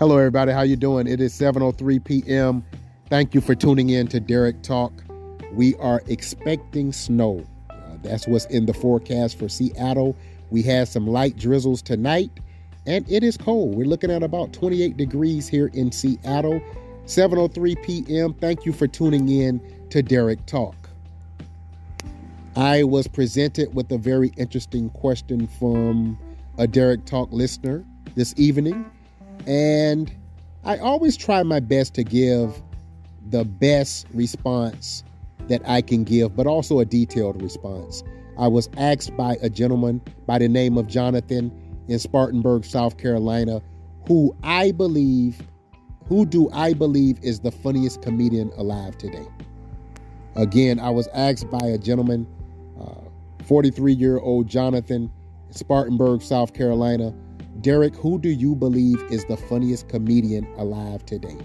Hello, everybody. How you doing? It is 7:03 p.m. Thank you for tuning in to Derrick Talk. We are expecting snow. Uh, that's what's in the forecast for Seattle. We had some light drizzles tonight, and it is cold. We're looking at about 28 degrees here in Seattle. 7:03 p.m. Thank you for tuning in to Derrick Talk. I was presented with a very interesting question from a Derrick Talk listener this evening. And I always try my best to give the best response that I can give, but also a detailed response. I was asked by a gentleman by the name of Jonathan in Spartanburg, South Carolina, who I believe, who do I believe is the funniest comedian alive today. Again, I was asked by a gentleman, 43 uh, year old Jonathan, Spartanburg, South Carolina, Derrick, who do you believe is the funniest comedian alive today?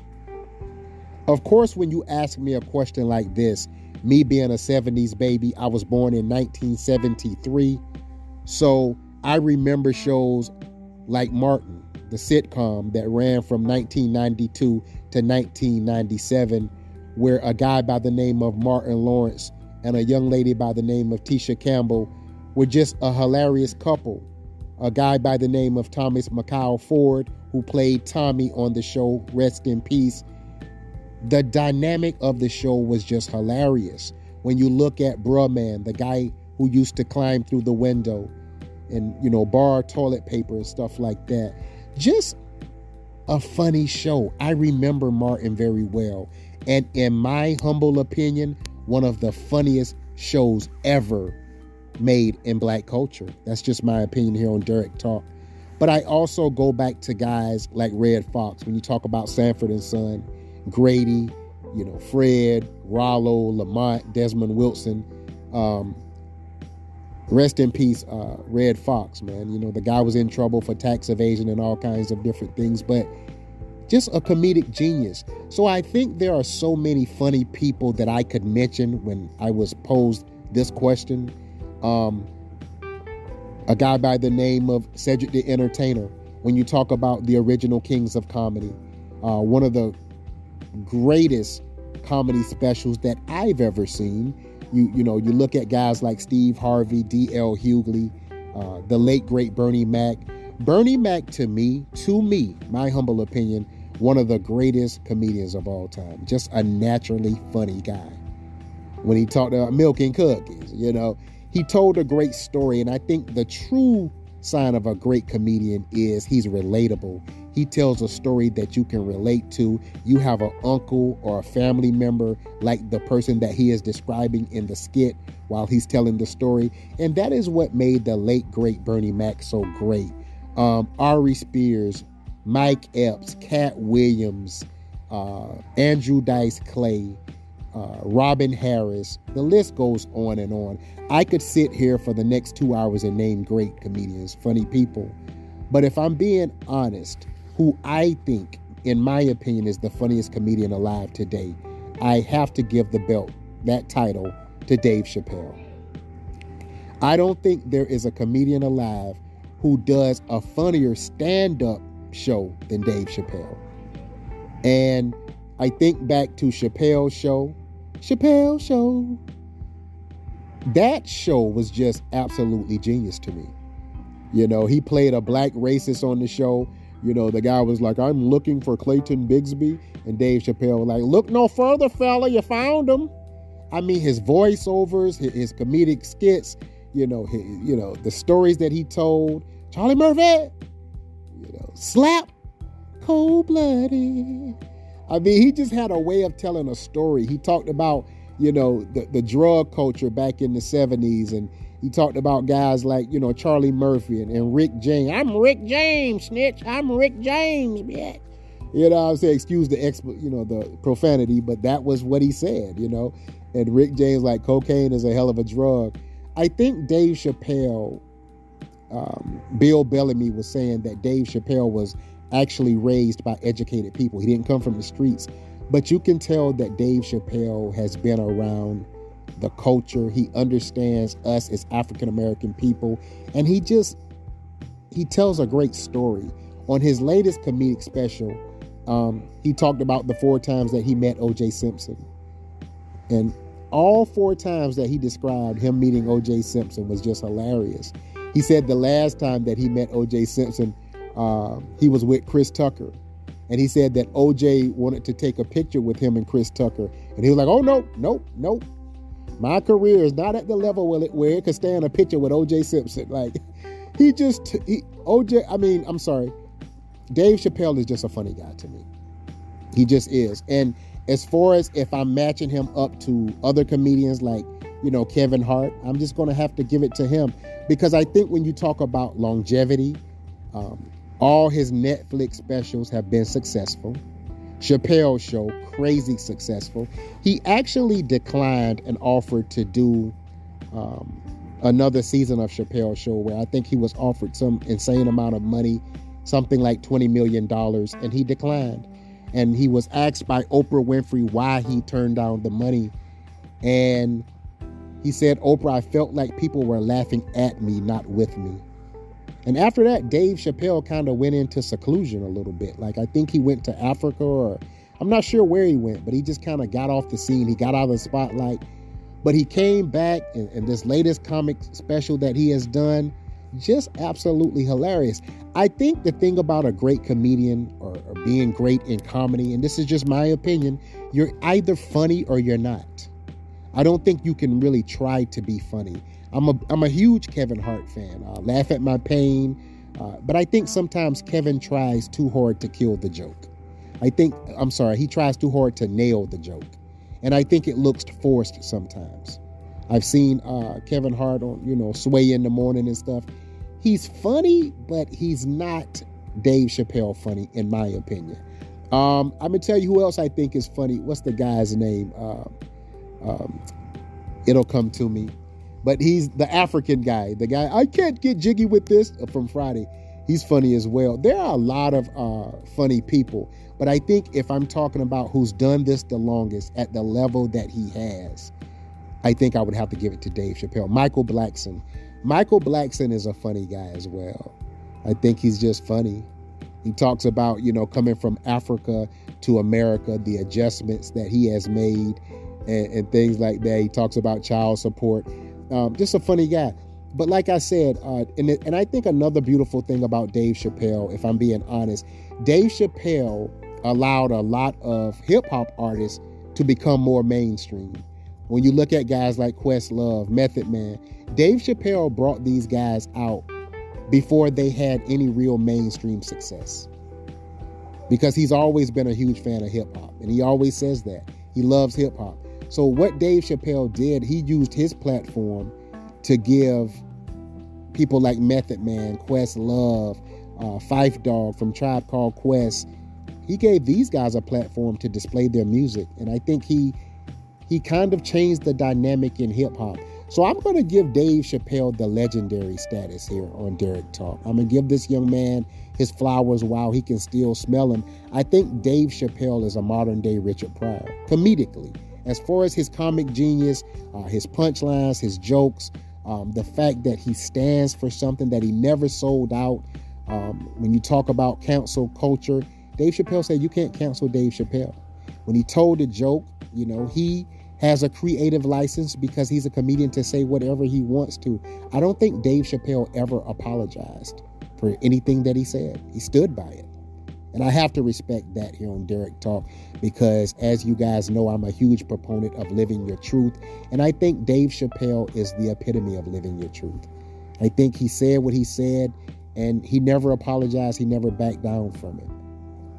Of course, when you ask me a question like this, me being a 70s baby, I was born in 1973. So I remember shows like Martin, the sitcom that ran from 1992 to 1997, where a guy by the name of Martin Lawrence and a young lady by the name of Tisha Campbell were just a hilarious couple a guy by the name of Thomas Mikal Ford, who played Tommy on the show, rest in peace. The dynamic of the show was just hilarious. When you look at Bruh Man, the guy who used to climb through the window and, you know, bar toilet paper and stuff like that. Just a funny show. I remember Martin very well. And in my humble opinion, one of the funniest shows ever made in black culture. That's just my opinion here on Derrick Talk. But I also go back to guys like Redd Foxx when you talk about Sanford and Son, Grady, you know, Fred, Rollo, Lamont, Desmond Wilson. Um, rest in peace, uh, Redd Foxx, man. You know, the guy was in trouble for tax evasion and all kinds of different things, but just a comedic genius. So I think there are so many funny people that I could mention when I was posed this question um, a guy by the name of Cedric the Entertainer. When you talk about the original kings of comedy, uh, one of the greatest comedy specials that I've ever seen. You you know you look at guys like Steve Harvey, D.L. Hughley, uh, the late great Bernie Mac. Bernie Mac to me, to me, my humble opinion, one of the greatest comedians of all time. Just a naturally funny guy. When he talked about milk and cookies, you know, he told a great story, and I think the true sign of a great comedian is he's relatable. He tells a story that you can relate to. You have an uncle or a family member like the person that he is describing in the skit while he's telling the story. And that is what made the late, great Bernie Mac so great. Um, Aries Spears, Mike Epps, Katt Williams, uh, Andrew Dice Clay, uh, Robin Harris. The list goes on and on. I could sit here for the next two hours and name great comedians, funny people. But if I'm being honest, who I think, in my opinion, is the funniest comedian alive today, I have to give the belt, that title, to Dave Chappelle. I don't think there is a comedian alive who does a funnier stand up show than Dave Chappelle. And I think back to Chappelle's show, Chappelle Show. That show was just absolutely genius to me. You know, he played a black racist on the show. You know, the guy was like, I'm looking for Clayton Bigsby. And Dave Chappelle was like, look no further, fella, you found him. I mean, his voiceovers, his, his comedic skits, you know, his, you know, the stories that he told. Charlie Murphy, you know, slap, cold blooded. I mean, he just had a way of telling a story. He talked about, you know, the, the drug culture back in the 70s and he talked about guys like, you know, Charlie Murphy and, and Rick James. I'm Rick James, snitch. I'm Rick James, yeah. You know I'm saying? Excuse the exp- you know, the profanity, but that was what he said, you know. And Rick James like cocaine is a hell of a drug. I think Dave Chappelle, um, Bill Bellamy was saying that Dave Chappelle was actually raised by educated people. He didn't come from the streets. But you can tell that Dave Chappelle has been around the culture. He understands us as African American people. And he just he tells a great story. On his latest comedic special, um, he talked about the four times that he met O.J. Simpson, and all four times that he described him meeting O.J. Simpson was just hilarious. He said the last time that he met O.J. Simpson, uh, he was with Chris Tucker, and he said that OJ wanted to take a picture with him and Chris Tucker. And he was like, oh, no, no, no. My career is not at the level where it, where it could stand a picture with OJ Simpson. Like, he just, he, OJ, I mean, I'm sorry. Dave Chappelle is just a funny guy to me. He just is. And as far as if I'm matching him up to other comedians like, you know, Kevin Hart, I'm just going to have to give it to him because I think when you talk about longevity, um, all his Netflix specials have been successful. Chappelle Show, crazy successful. He actually declined an offer to do um, another season of Chappelle Show, where I think he was offered some insane amount of money, something like $20 million, and he declined. And he was asked by Oprah Winfrey why he turned down the money. And he said, Oprah, I felt like people were laughing at me, not with me. And after that, Dave Chappelle kind of went into seclusion a little bit. Like I think he went to Africa or I'm not sure where he went, but he just kind of got off the scene. He got out of the spotlight. But he came back in this latest comic special that he has done, just absolutely hilarious. I think the thing about a great comedian or, or being great in comedy, and this is just my opinion, you're either funny or you're not. I don't think you can really try to be funny. I'm a I'm a huge Kevin Hart fan. Uh, laugh at my pain, uh, but I think sometimes Kevin tries too hard to kill the joke. I think I'm sorry, he tries too hard to nail the joke, and I think it looks forced sometimes. I've seen uh, Kevin Hart on you know Sway in the morning and stuff. He's funny, but he's not Dave Chappelle funny in my opinion. Um, I'm gonna tell you who else I think is funny. What's the guy's name? Uh, um, it'll come to me but he's the African guy. The guy I can't get jiggy with this uh, from Friday. He's funny as well. There are a lot of uh, funny people, but I think if I'm talking about who's done this the longest at the level that he has, I think I would have to give it to Dave Chappelle. Michael Blackson. Michael Blackson is a funny guy as well. I think he's just funny. He talks about, you know, coming from Africa to America, the adjustments that he has made and, and things like that. He talks about child support. Um, just a funny guy. But like I said, uh, and, it, and I think another beautiful thing about Dave Chappelle, if I'm being honest, Dave Chappelle allowed a lot of hip hop artists to become more mainstream. When you look at guys like Questlove, Method Man, Dave Chappelle brought these guys out before they had any real mainstream success. Because he's always been a huge fan of hip hop, and he always says that. He loves hip hop. So what Dave Chappelle did, he used his platform to give people like Method Man, Questlove, uh, Phife Dawg from Tribe Called Quest. He gave these guys a platform to display their music, and I think he he kind of changed the dynamic in hip hop. So I'm going to give Dave Chappelle the legendary status here on Derrick Talk. I'm going to give this young man his flowers while he can still smell them. I think Dave Chappelle is a modern day Richard Pryor, comedically as far as his comic genius, uh, his punchlines, his jokes, um, the fact that he stands for something that he never sold out. Um, when you talk about cancel culture, Dave Chappelle said you can't cancel Dave Chappelle. When he told the joke, you know, he has a creative license because he's a comedian to say whatever he wants to. I don't think Dave Chappelle ever apologized for anything that he said. He stood by it. And I have to respect that here on Derrick Talk because, as you guys know, I'm a huge proponent of living your truth. And I think Dave Chappelle is the epitome of living your truth. I think he said what he said and he never apologized, he never backed down from it.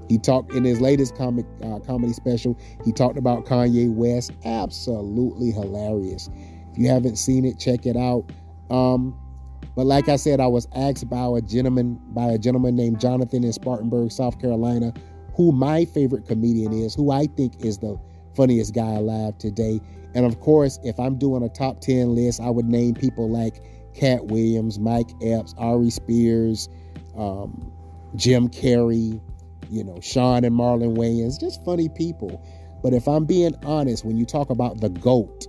He talked in his latest comic uh, comedy special. He talked about Kanye West. Absolutely hilarious. If you haven't seen it, check it out. Um, but like I said, I was asked by a gentleman by a gentleman named Jonathan in Spartanburg, South Carolina, who my favorite comedian is, who I think is the funniest guy alive today. And of course, if I'm doing a top 10 list, I would name people like Katt Williams, Mike Epps, Aries Spears, um, Jim Carrey, you know, Sean and Marlon Wayans, just funny people. But if I'm being honest, when you talk about the GOAT,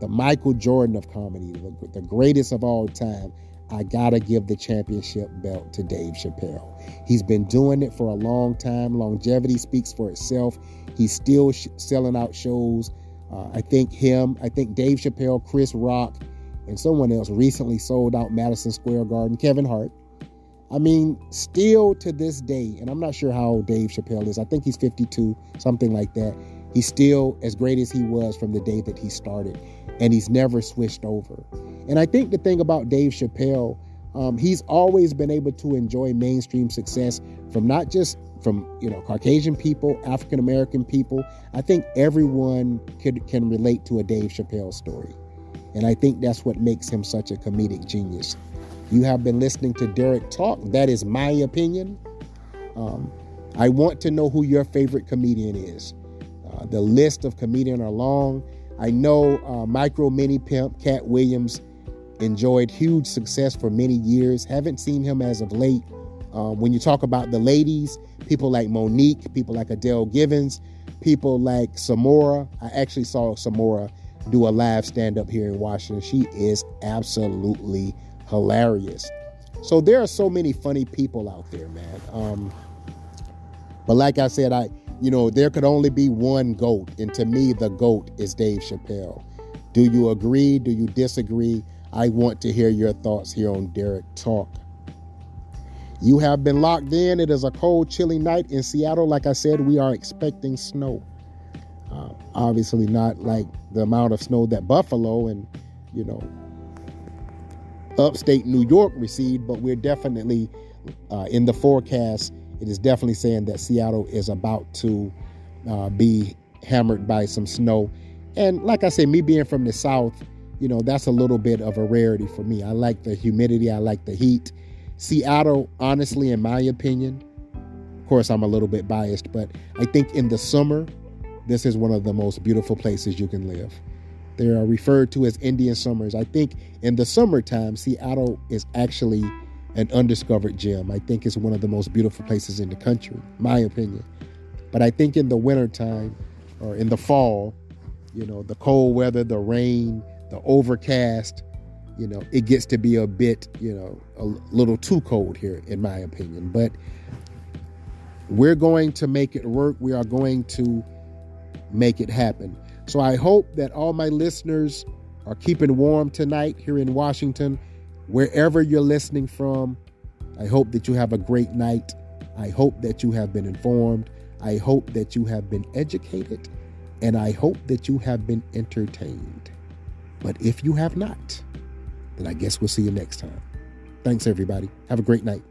the Michael Jordan of comedy, the, the greatest of all time, I gotta give the championship belt to Dave Chappelle. He's been doing it for a long time. Longevity speaks for itself. He's still sh- selling out shows. Uh, I think him, I think Dave Chappelle, Chris Rock, and someone else recently sold out Madison Square Garden, Kevin Hart. I mean, still to this day, and I'm not sure how old Dave Chappelle is. I think he's 52, something like that. He's still as great as he was from the day that he started, and he's never switched over. And I think the thing about Dave Chappelle, um, he's always been able to enjoy mainstream success from not just from you know Caucasian people, African American people. I think everyone could, can relate to a Dave Chappelle story, and I think that's what makes him such a comedic genius. You have been listening to Derrick Talk. That is my opinion. Um, I want to know who your favorite comedian is. Uh, the list of comedians are long. I know uh, Micro Mini Pimp, Katt Williams, enjoyed huge success for many years. Haven't seen him as of late. Uh, when you talk about the ladies, people like Monique, people like Adele Givens, people like Sommore. I actually saw Sommore do a live stand up here in Washington. She is absolutely hilarious. So there are so many funny people out there, man. Um, but like I said, I you know there could only be one goat, and to me, the goat is Dave Chappelle. Do you agree? Do you disagree? I want to hear your thoughts here on Derrick Talk. You have been locked in. It is a cold, chilly night in Seattle. Like I said, we are expecting snow. Uh, obviously, not like the amount of snow that Buffalo and, you know, upstate New York received, but we're definitely uh, in the forecast. It is definitely saying that Seattle is about to uh, be hammered by some snow. And like I said, me being from the South, you know, that's a little bit of a rarity for me. I like the humidity, I like the heat. Seattle, honestly, in my opinion, of course, I'm a little bit biased, but I think in the summer, this is one of the most beautiful places you can live. They are referred to as Indian summers. I think in the summertime, Seattle is actually an undiscovered gem. I think it's one of the most beautiful places in the country, my opinion. But I think in the wintertime or in the fall, you know, the cold weather, the rain, the overcast, you know, it gets to be a bit, you know, a little too cold here, in my opinion. But we're going to make it work. We are going to make it happen. So I hope that all my listeners are keeping warm tonight here in Washington, wherever you're listening from. I hope that you have a great night. I hope that you have been informed. I hope that you have been educated. And I hope that you have been entertained. But if you have not, then I guess we'll see you next time. Thanks, everybody. Have a great night.